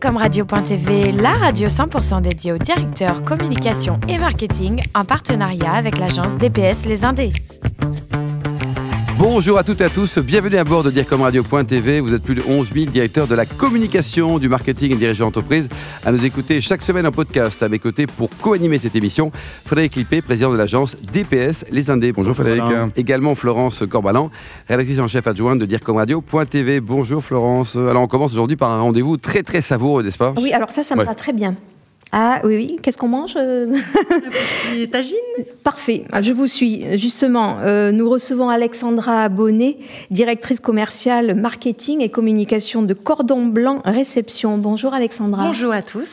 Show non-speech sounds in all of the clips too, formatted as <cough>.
Comme radio.tv, la radio 100% dédiée aux directeurs communication et marketing en partenariat avec l'agence DPS Les Indés. Bonjour à toutes et à tous, bienvenue à bord de DIRCOMRadio.tv. Vous êtes plus de 11 000 directeurs de la communication, du marketing et dirigeants d'entreprise à nous écouter chaque semaine en podcast. À mes côtés pour co-animer cette émission, Frédéric Lippé, président de l'agence DPS Les Indés. Bonjour Frédéric. Également Florence Corbalan, rédactrice en chef adjointe de DIRCOMRadio.tv. Bonjour Florence. Alors on commence aujourd'hui par un rendez-vous très très savoureux, n'est-ce pas? Oui, alors ça, ça me va très bien. Ah oui, oui. Qu'est-ce qu'on mange euh <laughs> petit tagine Parfait. Je vous suis. Justement, euh, nous recevons Alexandra Bonnet, directrice commerciale marketing et communication de Cordon Blanc Réception. Bonjour Alexandra. Bonjour à tous.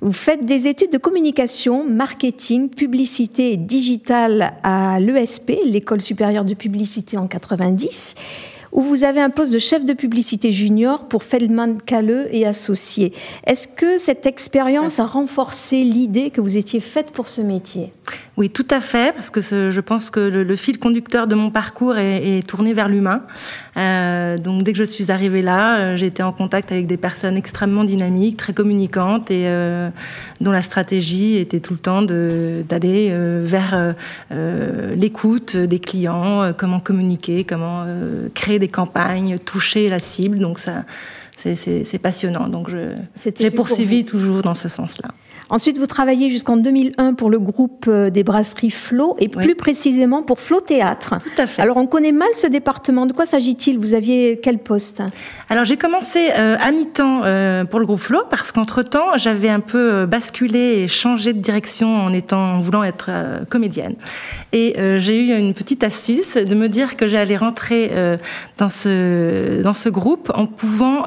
Vous faites des études de communication, marketing, publicité et digital à l'ESP, l'École supérieure de publicité en 90 où vous avez un poste de chef de publicité junior pour Feldman Calleux et associés. Est-ce que cette expérience a renforcé l'idée que vous étiez faite pour ce métier? Oui, tout à fait, parce que je pense que le, fil conducteur de mon parcours est, tourné vers l'humain. Euh, donc dès que je suis arrivée là, euh, j'ai été en contact avec des personnes extrêmement dynamiques, très communicantes et euh, dont la stratégie était tout le temps d'aller vers l'écoute des clients, comment communiquer, comment créer des campagnes, toucher la cible. Donc ça, c'est passionnant. Donc j'ai poursuivi toujours dans ce sens-là. Ensuite, vous travaillez jusqu'en 2001 pour le groupe euh, des brasseries Flo et plus précisément pour Flo Théâtre. Tout à fait. Alors, on connaît mal ce département. De quoi s'agit-il? Vous aviez quel poste? Alors, j'ai commencé euh, à mi-temps euh, pour le groupe Flo parce qu'entre-temps, j'avais un peu basculé et changé de direction en, étant, en voulant être comédienne. Et j'ai eu une petite astuce de me dire que j'allais rentrer dans, ce, dans ce groupe en pouvant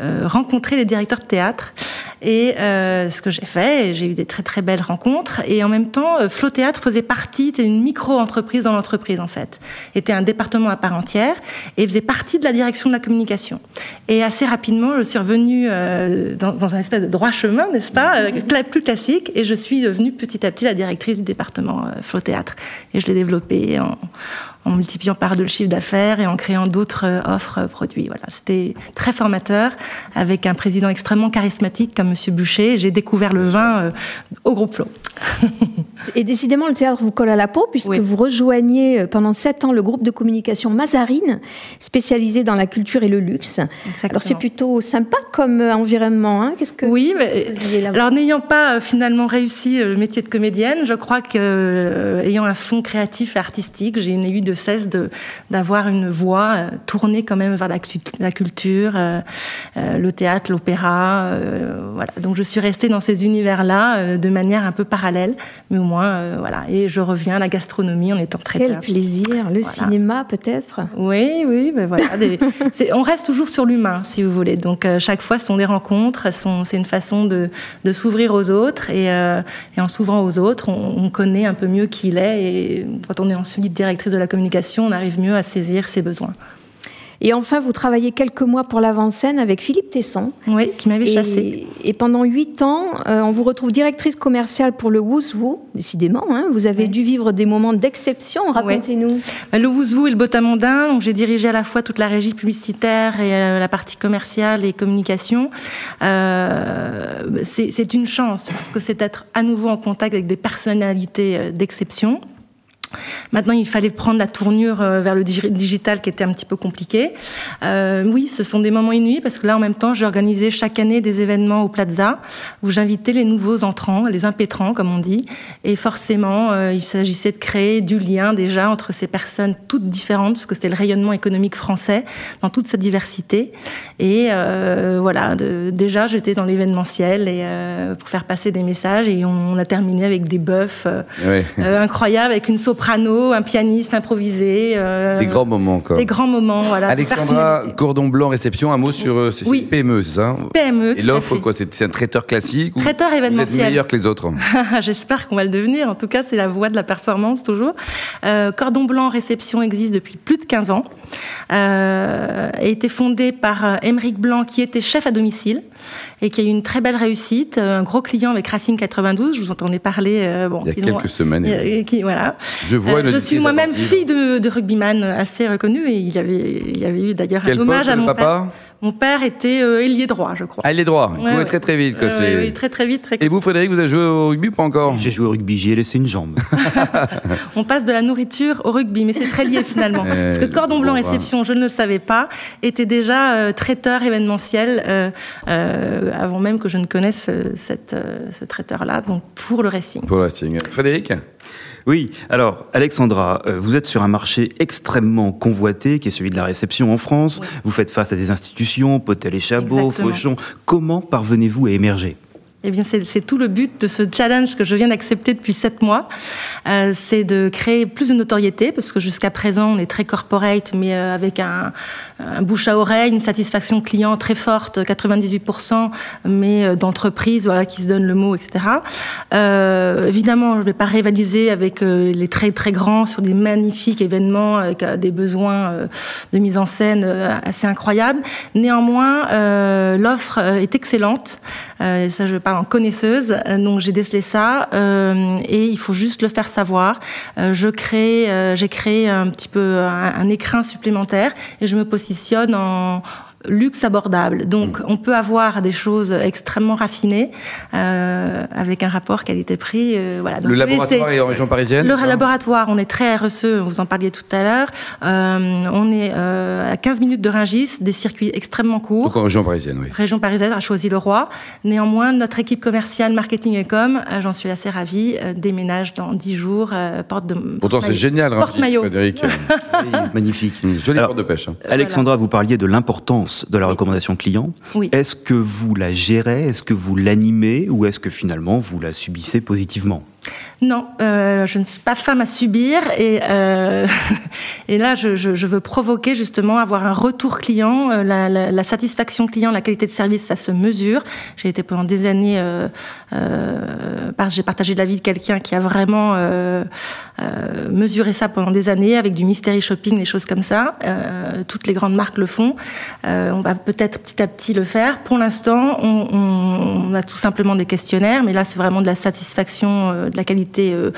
rencontrer les directeurs de théâtre. Et ce que j'ai fait, j'ai eu des très très belles rencontres. Et en même temps, euh, Flow Théâtre faisait partie, était une micro-entreprise dans l'entreprise en fait. Était un département à part entière et faisait partie de la direction de la communication. Et assez rapidement, je suis revenue euh, dans, dans, un espèce de droit chemin, n'est-ce pas, plus classique. Et je suis devenue petit à petit la directrice du département Flow Théâtre. Et je l'ai développé en en multipliant par deux le chiffre d'affaires et en créant d'autres euh, offres euh, produits. Voilà, c'était très formateur avec un président extrêmement charismatique comme Monsieur Boucher. J'ai découvert le vin euh, au groupe Flo. <laughs> et décidément, le théâtre vous colle à la peau puisque vous rejoignez pendant sept ans le groupe de communication Mazarine, spécialisé dans la culture et le luxe. Alors c'est plutôt sympa comme environnement. Hein Qu'est-ce que oui, mais, alors n'ayant pas finalement réussi le métier de comédienne, je crois que ayant un fond créatif et artistique, j'ai eu de cesse d'avoir une voix euh, tournée quand même vers la, la culture, euh, euh, le théâtre, l'opéra. voilà. Donc je suis restée dans ces univers-là de manière un peu parallèle, mais au moins, voilà. Et je reviens à la gastronomie en étant très Quel plaisir Le cinéma, peut-être? Oui, oui, ben voilà. <laughs> on reste toujours sur l'humain, si vous voulez. Donc chaque fois, ce sont des rencontres, c'est une façon de, de s'ouvrir aux autres, et, et, en s'ouvrant aux autres, on, on, connaît un peu mieux qui il est, et quand on est ensuite directrice de la communication, on arrive mieux à saisir ses besoins. Et enfin, vous travaillez quelques mois pour l'avant-scène avec Philippe Tesson. Oui, qui m'avait chassé. Et pendant huit ans, euh, on vous retrouve directrice commerciale pour le Wouzou. Décidément, hein, vous avez dû vivre des moments d'exception. Racontez-nous. Bah, le Wouzou et le Botamondin. Donc, j'ai dirigé à la fois toute la régie publicitaire et euh, la partie commerciale et communication. Euh, c'est une chance parce que c'est être à nouveau en contact avec des personnalités d'exception. Maintenant, il fallait prendre la tournure euh, vers le digital qui était un petit peu compliqué. Euh, oui, ce sont des moments inouïs parce que là, en même temps, j'ai organisé chaque année des événements au Plaza où j'invitais les nouveaux entrants, les impétrants, comme on dit. Et forcément, euh, il s'agissait de créer du lien déjà entre ces personnes toutes différentes, parce que c'était le rayonnement économique français dans toute sa diversité. Et euh, voilà, de, déjà, j'étais dans l'événementiel et pour faire passer des messages. Et on, a terminé avec des bœufs incroyables, avec une soprano <laughs> un pianiste improvisé. Euh, des grands moments, quoi. Des grands moments, voilà. Alexandra, Cordon Blanc Réception, un mot sur euh, c'est PME, c'est ça PME. Et l'offre, quoi C'est un traiteur classique Traiteur événementiel. Vous êtes meilleur que les autres <laughs> J'espère qu'on va le devenir. En tout cas, c'est la voie de la performance, toujours. Euh, Cordon Blanc Réception existe depuis plus de 15 ans. Euh, a été fondé par Émeric Blanc, qui était chef à domicile et qui a eu une très belle réussite. Un gros client avec Racing 92, je vous entendais parler. Euh, bon, il y a quelques semaines. qui, voilà. Je, vois euh, je suis moi-même fille de, de, rugbyman assez reconnu et il y avait, il y avait eu d'ailleurs un hommage à mon papa? père. Mon père était euh, ailier droit, je crois. Ailier droit, il Ouais, courait ouais. très très vite. Euh, oui, très très vite. Très... Et vous, Frédéric, vous avez joué au rugby ou pas encore? J'ai joué au rugby, j'y ai laissé une jambe. <laughs> On passe de la nourriture au rugby, mais c'est très lié finalement. Parce que Cordon Blanc bon. Réception, je ne le savais pas, était déjà euh, traiteur événementiel euh, euh, avant même que je ne connaisse cette, ce traiteur-là, donc pour le racing. Pour le Racing. Frédéric? Oui, alors Alexandra, euh, vous êtes sur un marché extrêmement convoité qui est celui de la réception en France. Vous faites face à des institutions, Potel et Chabot, Exactement. Fauchon. Comment parvenez-vous à émerger? Eh bien, c'est tout le but de ce challenge que je viens d'accepter depuis sept mois. Euh, c'est de créer plus de notoriété, parce que jusqu'à présent, on est très corporate, mais euh, avec un, bouche à oreille, une satisfaction client très forte, 98%, mais euh, d'entreprises voilà, qui se donnent le mot, etc. Euh, évidemment, je ne vais pas rivaliser avec les très très grands sur des magnifiques événements avec des besoins de mise en scène assez incroyables. Néanmoins, l'offre est excellente. Euh, ça, je parle en connaisseuse. Euh, Donc, j'ai décelé ça euh, et il faut juste le faire savoir. Euh, je crée, euh, j'ai créé un petit peu un, un écrin supplémentaire et je me positionne en luxe abordable. Donc, on peut avoir des choses extrêmement raffinées euh, avec un rapport qualité-prix. euh, voilà. Donc, Le laboratoire est en région parisienne le laboratoire, on est très RSE, vous en parliez tout à l'heure. Euh, on est euh, à 15 minutes de Rungis, des circuits extrêmement courts. Donc en région parisienne, oui. Région parisienne a choisi le roi. Néanmoins, notre équipe commerciale, marketing et com, euh, j'en suis assez ravie, euh, déménage dans 10 jours, euh, porte de. Pourtant, c'est génial, Rungis, Porte-maillot. Frédéric. <laughs> Oui, Magnifique. Jolie Alors, porte de pêche. hein. Alexandra, vous parliez de l'importance de la recommandation client. Oui. Est-ce que vous la gérez? Est-ce que vous l'animez? Ou est-ce que finalement vous la subissez positivement? Non, euh, je ne suis pas femme à subir et, euh, <laughs> là je, veux provoquer justement avoir un retour client, euh, la, satisfaction client, la qualité de service, ça se mesure. J'ai été pendant des années, j'ai partagé la vie de quelqu'un qui a vraiment mesuré ça pendant des années avec du mystery shopping, des choses comme ça. Toutes les grandes marques le font. On va peut-être petit à petit le faire. Pour l'instant, on, a tout simplement des questionnaires, mais là c'est vraiment de la satisfaction, la qualité euh,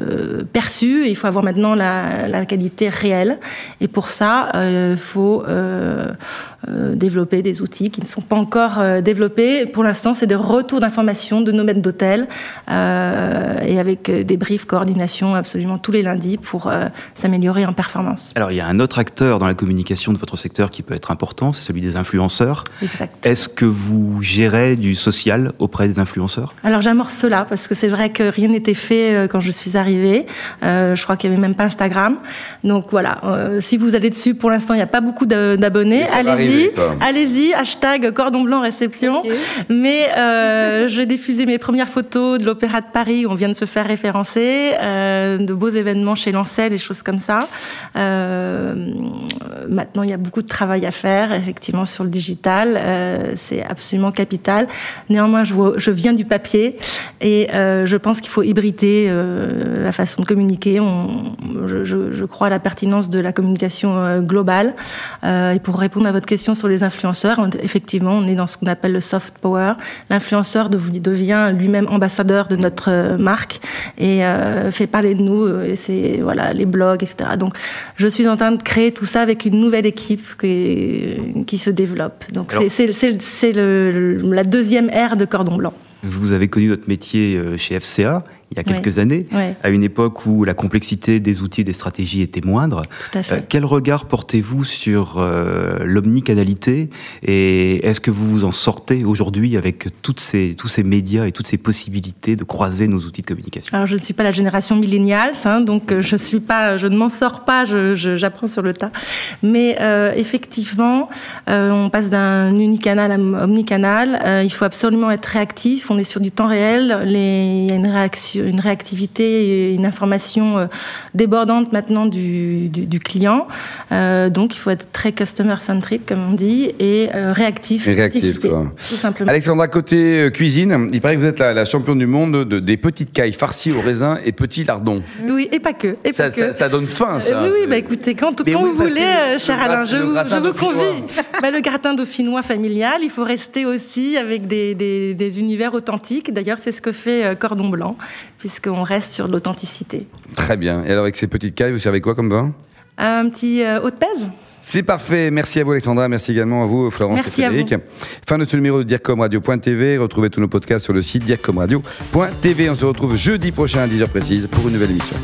euh, perçue. Il faut avoir maintenant la, qualité réelle. Et pour ça, il faut euh, euh, développer des outils qui ne sont pas encore euh, développés. Pour l'instant, c'est des retours d'informations de nos maîtres d'hôtel euh, et avec euh, des briefs, coordination absolument tous les lundis pour euh, s'améliorer en performance. Alors, il y a un autre acteur dans la communication de votre secteur qui peut être important, c'est celui des influenceurs. Exact. Est-ce que vous gérez du social auprès des influenceurs? Alors j'amorce cela parce que c'est vrai que rien n'était fait euh, quand je suis arrivée. Euh, je crois qu'il n'y avait même pas Instagram. Donc voilà, euh, si vous allez dessus, pour l'instant il n'y a pas beaucoup d'abonnés. Va Allez-y, hashtag cordon blanc réception. Mais euh, j'ai diffusé mes premières photos de l'Opéra de Paris où on vient de se faire référencer, euh, de beaux événements chez Lancel, des choses comme ça. Euh, maintenant il y a beaucoup de travail à faire effectivement sur le digital. Euh, c'est absolument capital. Néanmoins, je, vois- je viens du papier et euh, je pense qu'il faut hybrider euh, la façon de communiquer. On, je, je- je crois à la pertinence de la communication euh, globale. Euh, et pour répondre à votre question sur les influenceurs, on- effectivement, on est dans ce qu'on appelle le soft power. L'influenceur dev- devient lui-même ambassadeur de notre euh, marque et euh, fait parler de nous. euh, Et c'est voilà les blogs, etc. Donc, je suis en train de créer tout ça avec une nouvelle équipe qui, qui se développe. Donc, c'est- la deuxième ère de Cordon Blanc. Vous avez connu votre métier chez FCA il y a quelques Ouais. années, Ouais. à une époque où la complexité des outils et des stratégies était moindre. Tout à fait. Euh, quel regard portez-vous sur euh, l'omnicanalité et est-ce que vous vous en sortez aujourd'hui avec toutes ces, tous ces médias et toutes ces possibilités de croiser nos outils de communication? Alors, je ne suis pas la génération milléniale, hein, donc euh, je suis pas, je ne m'en sors pas, j'apprends sur le tas. Mais euh, effectivement, on passe d'un unicanal à omnicanal. Il faut absolument être réactif. On est sur du temps réel. Les- Il y a une réaction, une réactivité, et une information euh, débordante maintenant du, du, du client. Euh, donc, il faut être très customer centric, comme on dit, et euh, réactif, Et réactif, quoi. tout simplement. Alexandra, côté cuisine, il paraît que vous êtes la, la championne du monde de- des petites cailles farcies au raisin et petits lardons. Oui, et pas que. Et Ça, pas que. ça- ça donne faim, ça. Oui, oui, bah écoutez, quand, quand oui, vous voulez, cher Alain, je, je vous convie. Bah, le gratin dauphinois familial, il faut rester aussi avec des, des- des univers authentiques. D'ailleurs, c'est ce que fait euh, Cordon Blanc, puisqu'on reste sur l'authenticité. Très bien. Et alors, avec ces petites cailles, vous servez quoi comme vin? Un petit euh, haut de pèse C'est parfait. Merci à vous, Alexandra. Merci également à vous, Florence Merci et Frédéric. Fin de ce numéro de DIRCOMRadio.tv. Retrouvez tous nos podcasts sur le site DIRCOMRadio.tv. On se retrouve jeudi prochain à 10h précise pour une nouvelle émission.